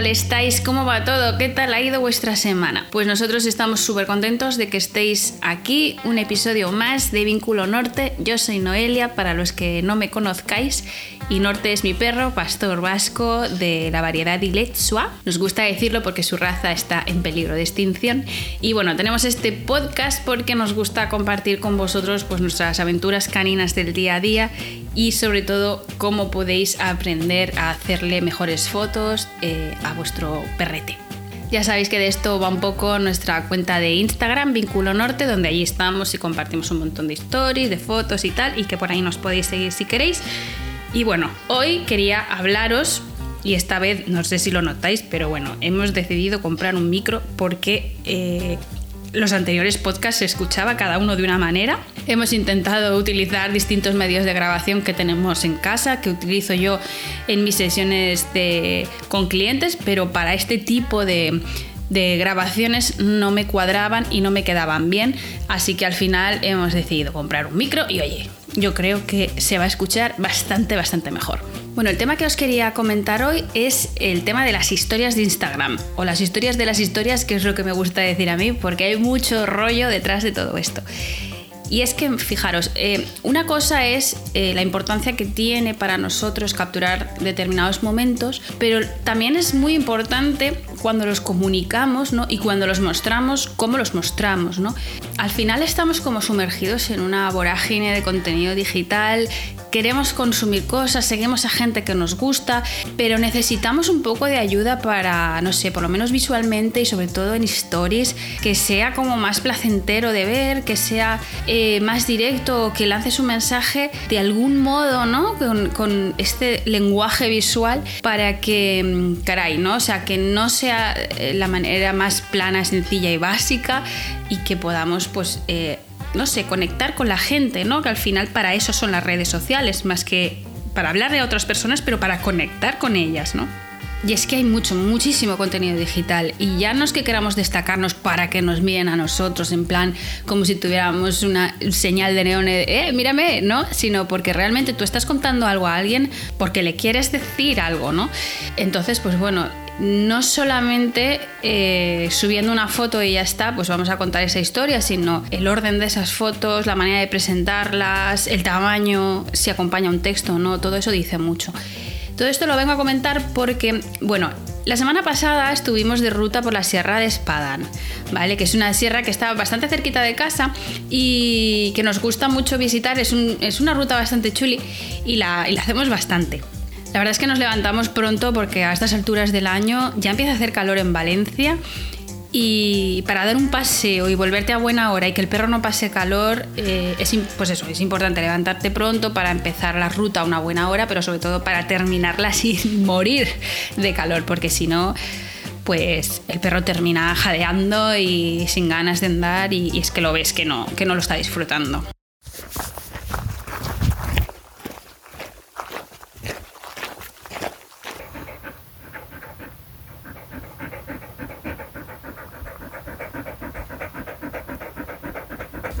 Karina, ¿qué tal estáis? ¿Cómo va todo? ¿Qué tal ha ido vuestra semana? Pues nosotros estamos súper contentos de que estéis aquí, un episodio más de Vínculo Norte. Yo soy Noelia, para los que no me conozcáis, y Norte es mi perro, pastor vasco de la variedad Iletsua. Nos gusta decirlo porque su raza está en peligro de extinción. Y bueno, tenemos este podcast porque nos gusta compartir con vosotros pues, nuestras aventuras caninas del día a día y sobre todo cómo podéis aprender a hacerle mejores fotos eh, a vuestro perrete. Ya sabéis que de esto va un poco nuestra cuenta de Instagram, Vínculo Norte, donde ahí estamos y compartimos un montón de stories, de fotos y tal, y que por ahí nos podéis seguir si queréis. Y bueno, hoy quería hablaros, y esta vez no sé si lo notáis, pero bueno, hemos decidido comprar un micro porque eh, los anteriores podcasts se escuchaba cada uno de una manera. Hemos intentado utilizar distintos medios de grabación que tenemos en casa, que utilizo yo en mis sesiones con clientes, pero para este tipo de, de grabaciones no me cuadraban y no me quedaban bien, así que al final hemos decidido comprar un micro y oye, yo creo que se va a escuchar bastante, bastante mejor. Bueno, el tema que os quería comentar hoy es el tema de las historias de Instagram o las historias de las historias, que es lo que me gusta decir a mí, porque hay mucho rollo detrás de todo esto. Y es que, fijaros, eh, una cosa es eh, la importancia que tiene para nosotros capturar determinados momentos, pero también es muy importante cuando los comunicamos ¿no? y cuando los mostramos, cómo los mostramos. ¿no? Al final estamos como sumergidos en una vorágine de contenido digital queremos consumir cosas, seguimos a gente que nos gusta, pero necesitamos un poco de ayuda para, no sé, por lo menos visualmente y sobre todo en stories, que sea como más placentero de ver, que sea eh, más directo, que lances un mensaje de algún modo, ¿no? Con, este lenguaje visual para que, mm, caray, ¿no? O sea, que no sea eh, la manera más plana, sencilla y básica y que podamos, pues, eh, no sé, conectar con la gente, ¿no? Que al final para eso son las redes sociales, más que para hablar de otras personas, pero para conectar con ellas, ¿no? Y es que hay mucho, muchísimo contenido digital y ya no es que queramos destacarnos para que nos miren a nosotros en plan como si tuviéramos una señal de neón, eh, mírame, ¿no? Sino porque realmente tú estás contando algo a alguien porque le quieres decir algo, ¿no? Entonces, pues bueno, no solamente eh, subiendo una foto y ya está, pues vamos a contar esa historia, sino el orden de esas fotos, la manera de presentarlas, el tamaño, si acompaña un texto o no, todo eso dice mucho. Todo esto lo vengo a comentar porque, bueno, la semana pasada estuvimos de ruta por la Sierra de Espadán, ¿vale? Que es una sierra que está bastante cerquita de casa y que nos gusta mucho visitar. Es, una ruta bastante chuli y la hacemos bastante. La verdad es que nos levantamos pronto porque a estas alturas del año ya empieza a hacer calor en Valencia y para dar un paseo y volverte a buena hora y que el perro no pase calor, eh, es, pues eso, es importante levantarte pronto para empezar la ruta a una buena hora, pero sobre todo para terminarla sin morir de calor, porque si no, pues el perro termina jadeando y sin ganas de andar y, y es que lo ves que no, que no lo está disfrutando.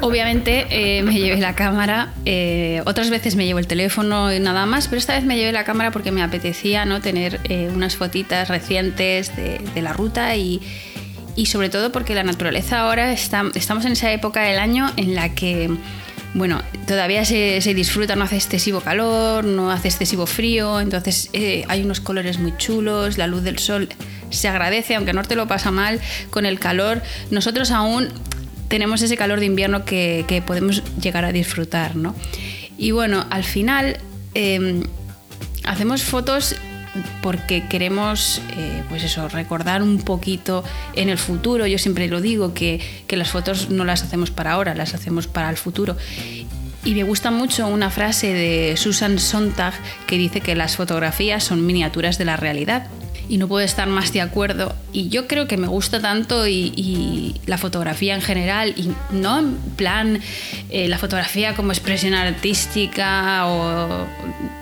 Obviamente eh, me llevé la cámara, eh, otras veces me llevo el teléfono y nada más, pero esta vez me llevé la cámara porque me apetecía ¿no? tener eh, unas fotitas recientes de, la ruta y, sobre todo porque la naturaleza ahora está, estamos en esa época del año en la que bueno, todavía se, se, disfruta, no hace excesivo calor, no hace excesivo frío, entonces hay unos colores muy chulos, la luz del sol se agradece, aunque no te lo pasa mal con el calor. Nosotros aún tenemos ese calor de invierno que, podemos llegar a disfrutar, ¿no? Y bueno, al final em, hacemos fotos porque queremos, eh, pues eso, recordar un poquito en el futuro. Yo siempre lo digo, que, que, las fotos no las hacemos para ahora, las hacemos para el futuro. Y me gusta mucho una frase de Susan Sontag que dice que las fotografías son miniaturas de la realidad y no puedo estar más de acuerdo. Y yo creo que me gusta tanto y, la fotografía en general, y no en plan eh, la fotografía como expresión artística o...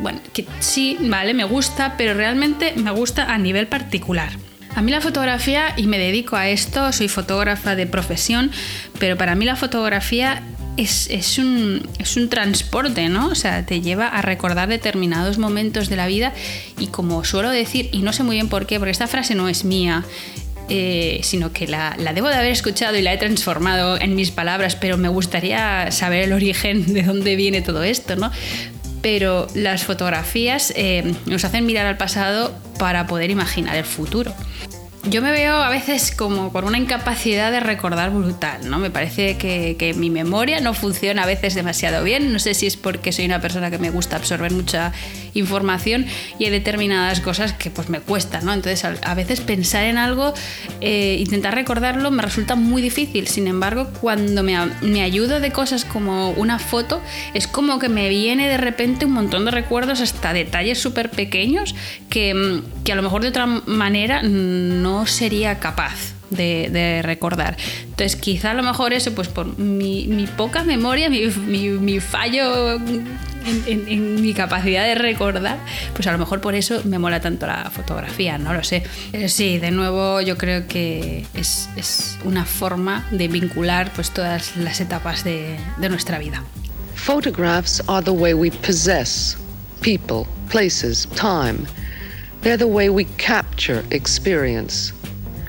Bueno, que sí, vale, me gusta, pero realmente me gusta a nivel particular. A mí la fotografía, y me dedico a esto, soy fotógrafa de profesión, pero para mí la fotografía es, es, un, es un transporte, ¿no? O sea, te lleva a recordar determinados momentos de la vida y como suelo decir, y no sé muy bien por qué, porque esta frase no es mía, eh, sino que la, la, debo de haber escuchado y la he transformado en mis palabras, pero me gustaría saber el origen de dónde viene todo esto, ¿no? Pero las fotografías eh, nos hacen mirar al pasado para poder imaginar el futuro yo me veo a veces como con una incapacidad de recordar brutal, ¿no? Me parece que, que, mi memoria no funciona a veces demasiado bien. No sé si es porque soy una persona que me gusta absorber mucha información y hay determinadas cosas que pues me cuestan, ¿no? Entonces a, veces pensar en algo, eh, intentar recordarlo me resulta muy difícil. Sin embargo, cuando me, me ayudo de cosas como una foto, es como que me viene de repente un montón de recuerdos, hasta detalles súper pequeños que, que a lo mejor de otra manera no sería capaz de, recordar. Entonces, quizá a lo mejor eso, pues por mi, poca memoria, mi, fallo en, mi capacidad de recordar, pues a lo mejor por eso me mola tanto la fotografía, no lo sé. sí, de nuevo yo creo que es, una forma de vincular pues todas las etapas de, de nuestra vida. Photographs are the way we possess people, places, time. They're the way we capture experience.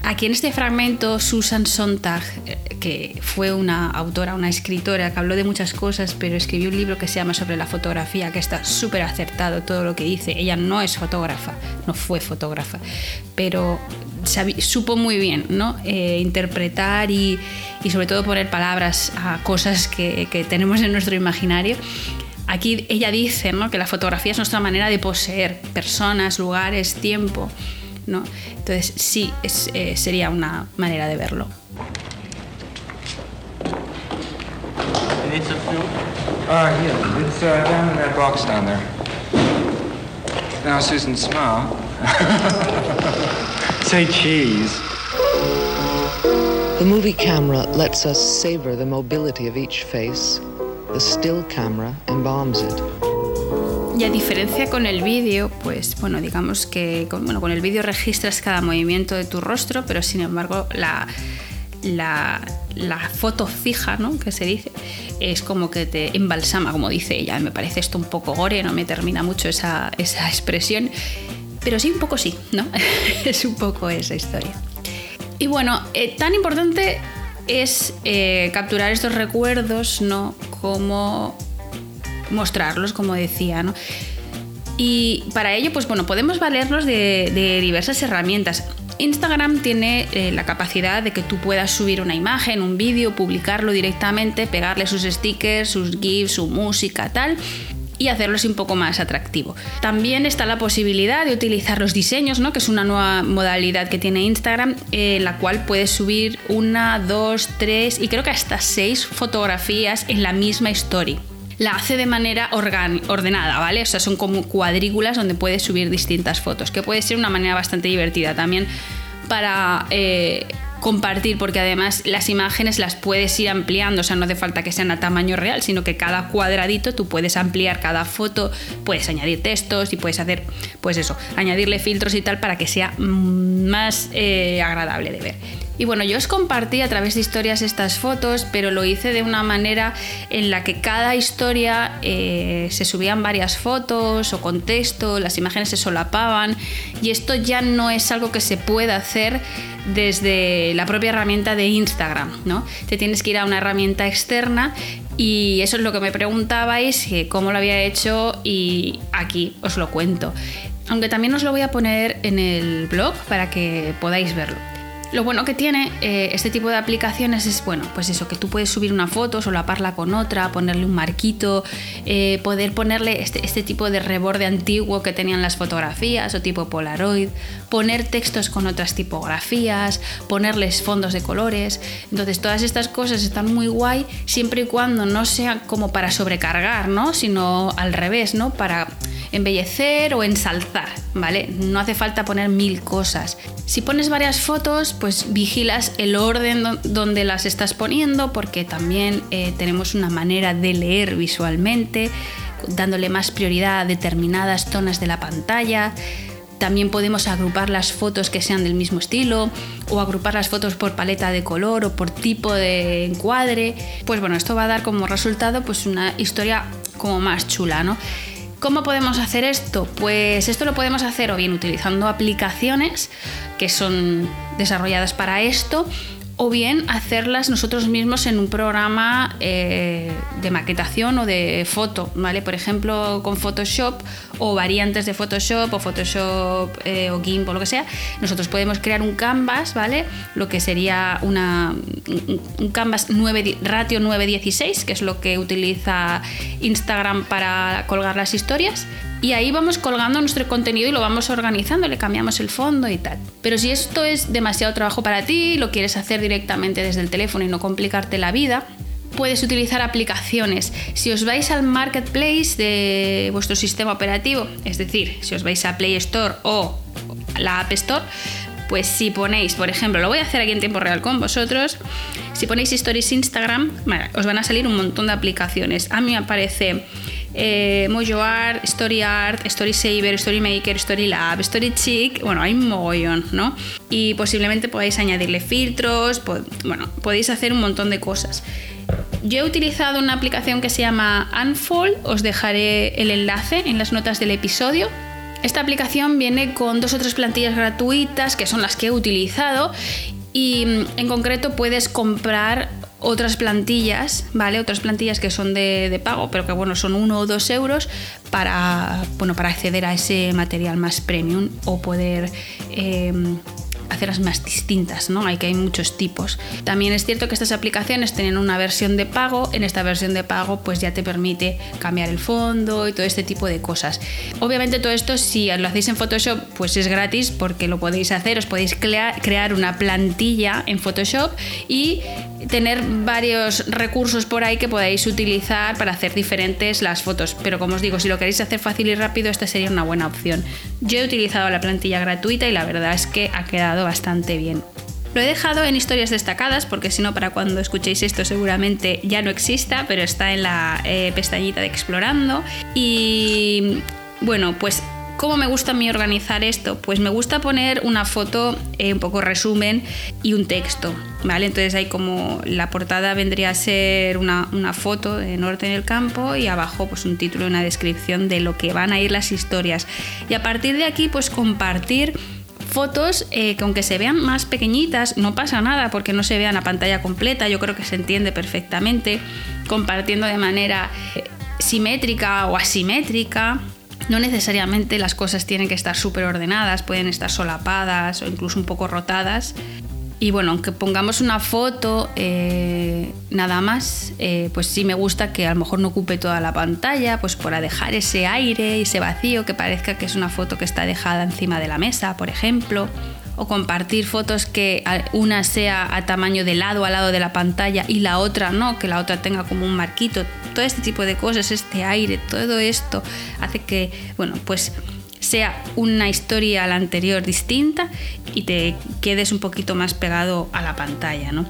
Aquí en este fragmento, Susan Sontag, eh, que fue una autora, una escritora que habló de muchas cosas, pero escribió un libro que se llama Sobre la fotografía, que está súper acertado todo lo que dice. Ella no es fotógrafa, no fue fotógrafa, pero supo muy bien ¿no? Eh, interpretar y, y, sobre todo poner palabras a cosas que, que tenemos en nuestro imaginario. Aquí ella dice ¿no? que la fotografía es nuestra manera de poseer personas, lugares, tiempo. ¿No? Entonces sí, es, eh, sería una manera de verlo. Uh, yeah, it's uh, down in that box down there. Now, Susan, smile. Say cheese. The movie camera lets us savor the mobility of each face The still camera embalms it. Y a diferencia con el vídeo, pues bueno, digamos que con, bueno, con el vídeo registras cada movimiento de tu rostro, pero sin embargo la, la, foto fija, ¿no? Que se dice, es como que te embalsama, como dice ella. Me parece esto un poco gore, no me termina mucho esa, esa expresión, pero sí, un poco sí, ¿no? es un poco esa historia. Y bueno, eh, tan importante es eh, capturar estos recuerdos, ¿no? Como mostrarlos, como decía, ¿no? Y para ello, pues bueno, podemos valernos de, diversas herramientas. Instagram tiene eh, la capacidad de que tú puedas subir una imagen, un vídeo, publicarlo directamente, pegarle sus stickers, sus GIFs, su música, tal, y hacerlo así un poco más atractivo. También está la posibilidad de utilizar los diseños, ¿no? que es una nueva modalidad que tiene Instagram, en la cual puedes subir una, dos, tres y creo que hasta seis fotografías en la misma story la hace de manera ordenada, ¿vale? O sea, son como cuadrículas donde puedes subir distintas fotos, que puede ser una manera bastante divertida también para eh, compartir, porque además las imágenes las puedes ir ampliando, o sea, no hace falta que sean a tamaño real, sino que cada cuadradito tú puedes ampliar cada foto, puedes añadir textos y puedes hacer, pues eso, añadirle filtros y tal para que sea más eh, agradable de ver. Y bueno, yo os compartí a través de historias estas fotos, pero lo hice de una manera en la que cada historia eh, se subían varias fotos o contexto, las imágenes se solapaban y esto ya no es algo que se pueda hacer desde la propia herramienta de Instagram, ¿no? Te tienes que ir a una herramienta externa y eso es lo que me preguntabais, cómo lo había hecho y aquí os lo cuento. Aunque también os lo voy a poner en el blog para que podáis verlo. Lo bueno que tiene eh, este tipo de aplicaciones es, bueno, pues eso, que tú puedes subir una foto, solaparla con otra, ponerle un marquito, eh, poder ponerle este, este, tipo de reborde antiguo que tenían las fotografías o tipo Polaroid, poner textos con otras tipografías, ponerles fondos de colores. Entonces todas estas cosas están muy guay siempre y cuando no sean como para sobrecargar, ¿no? Sino al revés, ¿no? Para embellecer o ensalzar, ¿vale? No hace falta poner mil cosas. Si pones varias fotos, pues vigilas el orden donde las estás poniendo, porque también eh, tenemos una manera de leer visualmente, dándole más prioridad a determinadas zonas de la pantalla. También podemos agrupar las fotos que sean del mismo estilo o agrupar las fotos por paleta de color o por tipo de encuadre. Pues bueno, esto va a dar como resultado pues una historia como más chula, ¿no? ¿Cómo podemos hacer esto? Pues esto lo podemos hacer o bien utilizando aplicaciones que son desarrolladas para esto o bien hacerlas nosotros mismos en un programa eh, de maquetación o de foto, ¿vale? Por ejemplo, con Photoshop o variantes de Photoshop o Photoshop eh, o GIMP o lo que sea, nosotros podemos crear un canvas, ¿vale? Lo que sería una, un canvas 9, ratio 916, que es lo que utiliza Instagram para colgar las historias y ahí vamos colgando nuestro contenido y lo vamos organizando, le cambiamos el fondo y tal. Pero si esto es demasiado trabajo para ti, lo quieres hacer directamente desde el teléfono y no complicarte la vida, puedes utilizar aplicaciones. Si os vais al marketplace de vuestro sistema operativo, es decir, si os vais a Play Store o la App Store, pues si ponéis, por ejemplo, lo voy a hacer aquí en tiempo real con vosotros, si ponéis Stories Instagram, os van a salir un montón de aplicaciones. A mí me aparece eh, Story Art, Story Saver, Story Maker, Story Lab, Story Chic, bueno, hay un mogollón, ¿no? Y posiblemente podáis añadirle filtros, bueno, podéis hacer un montón de cosas. Yo he utilizado una aplicación que se llama Unfold, os dejaré el enlace en las notas del episodio. Esta aplicación viene con dos o tres plantillas gratuitas que son las que he utilizado y mm, en concreto puedes comprar otras plantillas, ¿vale? Otras plantillas que son de, pago, pero que bueno, son uno o dos euros para, bueno, para acceder a ese material más premium o poder eh, hacerlas más distintas, ¿no? Hay que hay muchos tipos. También es cierto que estas aplicaciones tienen una versión de pago, en esta versión de pago pues ya te permite cambiar el fondo y todo este tipo de cosas. Obviamente todo esto si lo hacéis en Photoshop pues es gratis porque lo podéis hacer, os podéis crear una plantilla en Photoshop y tener varios recursos por ahí que podáis utilizar para hacer diferentes las fotos. Pero como os digo, si lo queréis hacer fácil y rápido, esta sería una buena opción. Yo he utilizado la plantilla gratuita y la verdad es que ha quedado bastante bien. Lo he dejado en historias destacadas porque si no para cuando escuchéis esto seguramente ya no exista, pero está en la eh, pestañita de explorando. Y bueno, pues ¿Cómo me gusta a mí organizar esto? Pues me gusta poner una foto, eh, un poco resumen y un texto, ¿vale? Entonces hay como la portada vendría a ser una, foto de norte en el campo y abajo pues un título y una descripción de lo que van a ir las historias. Y a partir de aquí pues compartir fotos eh, que aunque se vean más pequeñitas, no pasa nada porque no se vean a pantalla completa, yo creo que se entiende perfectamente, compartiendo de manera eh, simétrica o asimétrica. No necesariamente las cosas tienen que estar súper ordenadas, pueden estar solapadas o incluso un poco rotadas. Y bueno, aunque pongamos una foto eh, nada más, eh, pues sí me gusta que a lo mejor no ocupe toda la pantalla, pues para dejar ese aire, y ese vacío, que parezca que es una foto que está dejada encima de la mesa, por ejemplo. O compartir fotos que una sea a tamaño de lado a lado de la pantalla y la otra no, que la otra tenga como un marquito. Todo este tipo de cosas, este aire, todo esto hace que, bueno, pues sea una historia a la anterior distinta y te quedes un poquito más pegado a la pantalla, ¿no?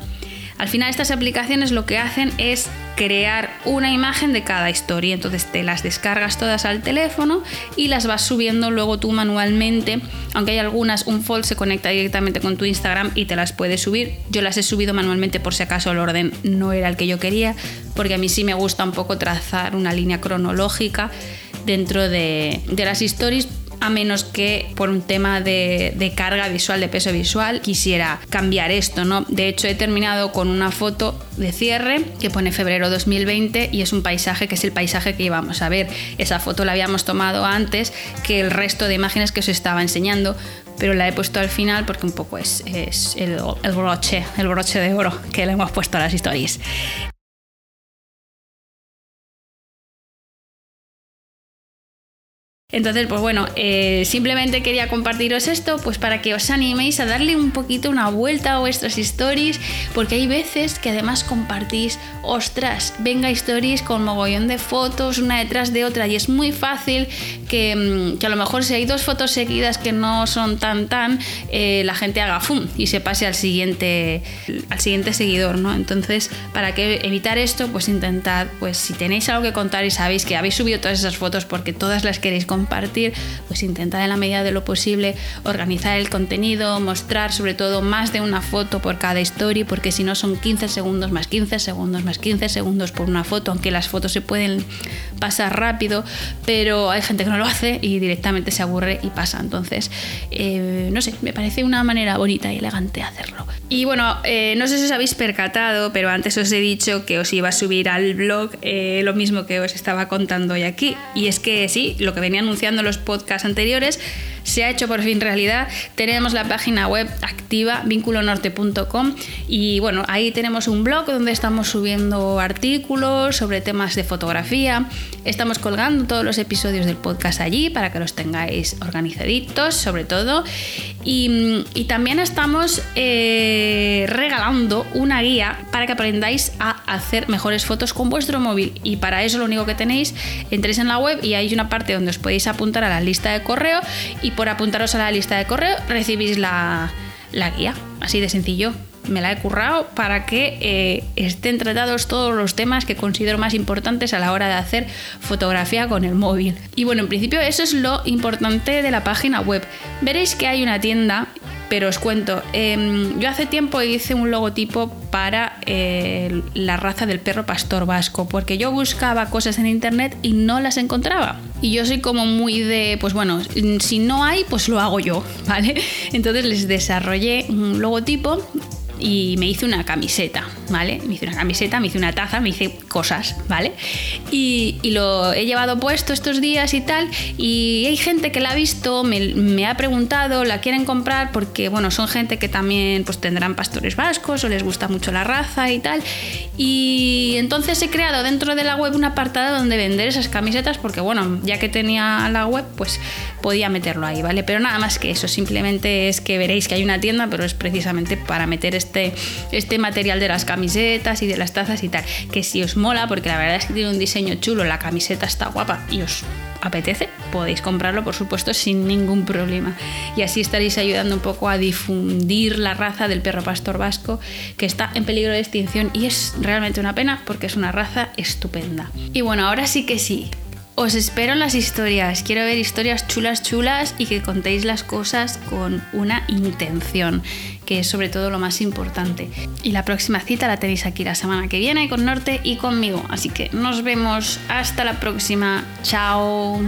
Al final estas aplicaciones lo que hacen es crear una imagen de cada historia, entonces te las descargas todas al teléfono y las vas subiendo luego tú manualmente, aunque hay algunas, un fold se conecta directamente con tu Instagram y te las puedes subir. Yo las he subido manualmente por si acaso el orden no era el que yo quería, porque a mí sí me gusta un poco trazar una línea cronológica dentro de, de las stories a menos que por un tema de, carga visual, de peso visual, quisiera cambiar esto, ¿no? De hecho, he terminado con una foto de cierre que pone febrero 2020 y es un paisaje que es el paisaje que íbamos a ver. Esa foto la habíamos tomado antes que el resto de imágenes que os estaba enseñando, pero la he puesto al final porque un poco es, el, el broche, el broche de oro que le hemos puesto a las historias. Entonces, pues bueno, eh, simplemente quería compartiros esto, pues para que os animéis a darle un poquito una vuelta a vuestras stories, porque hay veces que además compartís, ostras, venga stories con mogollón de fotos una detrás de otra y es muy fácil que, mm, que, a lo mejor si hay dos fotos seguidas que no son tan tan, eh, la gente haga fum y se pase al siguiente, al siguiente seguidor, ¿no? Entonces, para que evitar esto, pues intentad, pues si tenéis algo que contar y sabéis que habéis subido todas esas fotos porque todas las queréis compartir, pues intentad en la medida de lo posible organizar el contenido, mostrar sobre todo más de una foto por cada story, porque si no son 15 segundos más 15 segundos más 15 segundos por una foto, aunque las fotos se pueden pasar rápido, pero hay gente que no lo hace y directamente se aburre y pasa. Entonces, eh, no sé, me parece una manera bonita y elegante hacerlo. Y bueno, eh, no sé si os habéis percatado, pero antes os he dicho que os iba a subir al blog eh, lo mismo que os estaba contando hoy aquí. Y es que sí, lo que venía anunciando en los podcasts anteriores se ha hecho por fin realidad. Tenemos la página web activa, vinculonorte.com y bueno, ahí tenemos un blog donde estamos subiendo artículos sobre temas de fotografía. Estamos colgando todos los episodios del podcast allí para que los tengáis organizaditos, sobre todo. Y, también estamos eh, regalando una guía para que aprendáis a hacer mejores fotos con vuestro móvil. Y para eso lo único que tenéis, entréis en la web y hay una parte donde os podéis apuntar a la lista de correo y por apuntaros a la lista de correo recibís la, guía. Así de sencillo me la he currado para que eh, estén tratados todos los temas que considero más importantes a la hora de hacer fotografía con el móvil. Y bueno, en principio eso es lo importante de la página web. Veréis que hay una tienda pero os cuento, em, yo hace tiempo hice un logotipo para eh, la raza del perro pastor vasco, porque yo buscaba cosas en internet y no las encontraba. Y yo soy como muy de, pues bueno, si no hay, pues lo hago yo, ¿vale? Entonces les desarrollé un logotipo y me hice una camiseta, ¿vale? Me hice una camiseta, me hice una taza, me hice cosas, ¿vale? Y, lo he llevado puesto estos días y tal, y hay gente que la ha visto, me, ha preguntado, la quieren comprar porque, bueno, son gente que también pues tendrán pastores vascos o les gusta mucho la raza y tal. Y entonces he creado dentro de la web un apartado donde vender esas camisetas porque, bueno, ya que tenía la web, pues podía meterlo ahí, ¿vale? Pero nada más que eso, simplemente es que veréis que hay una tienda, pero es precisamente para meter este este, material de las camisetas y de las tazas y tal. Que si os mola, porque la verdad es que tiene un diseño chulo, la camiseta está guapa y os apetece, podéis comprarlo, por supuesto, sin ningún problema. Y así estaréis ayudando un poco a difundir la raza del perro pastor vasco, que está en peligro de extinción y es realmente una pena porque es una raza estupenda. Y bueno, ahora sí que sí, os espero en las historias. Quiero ver historias chulas, chulas y que contéis las cosas con una intención, que es sobre todo lo más importante. Y la próxima cita la tenéis aquí la semana que viene con Norte y conmigo. Así que nos vemos. Hasta la próxima. Chao.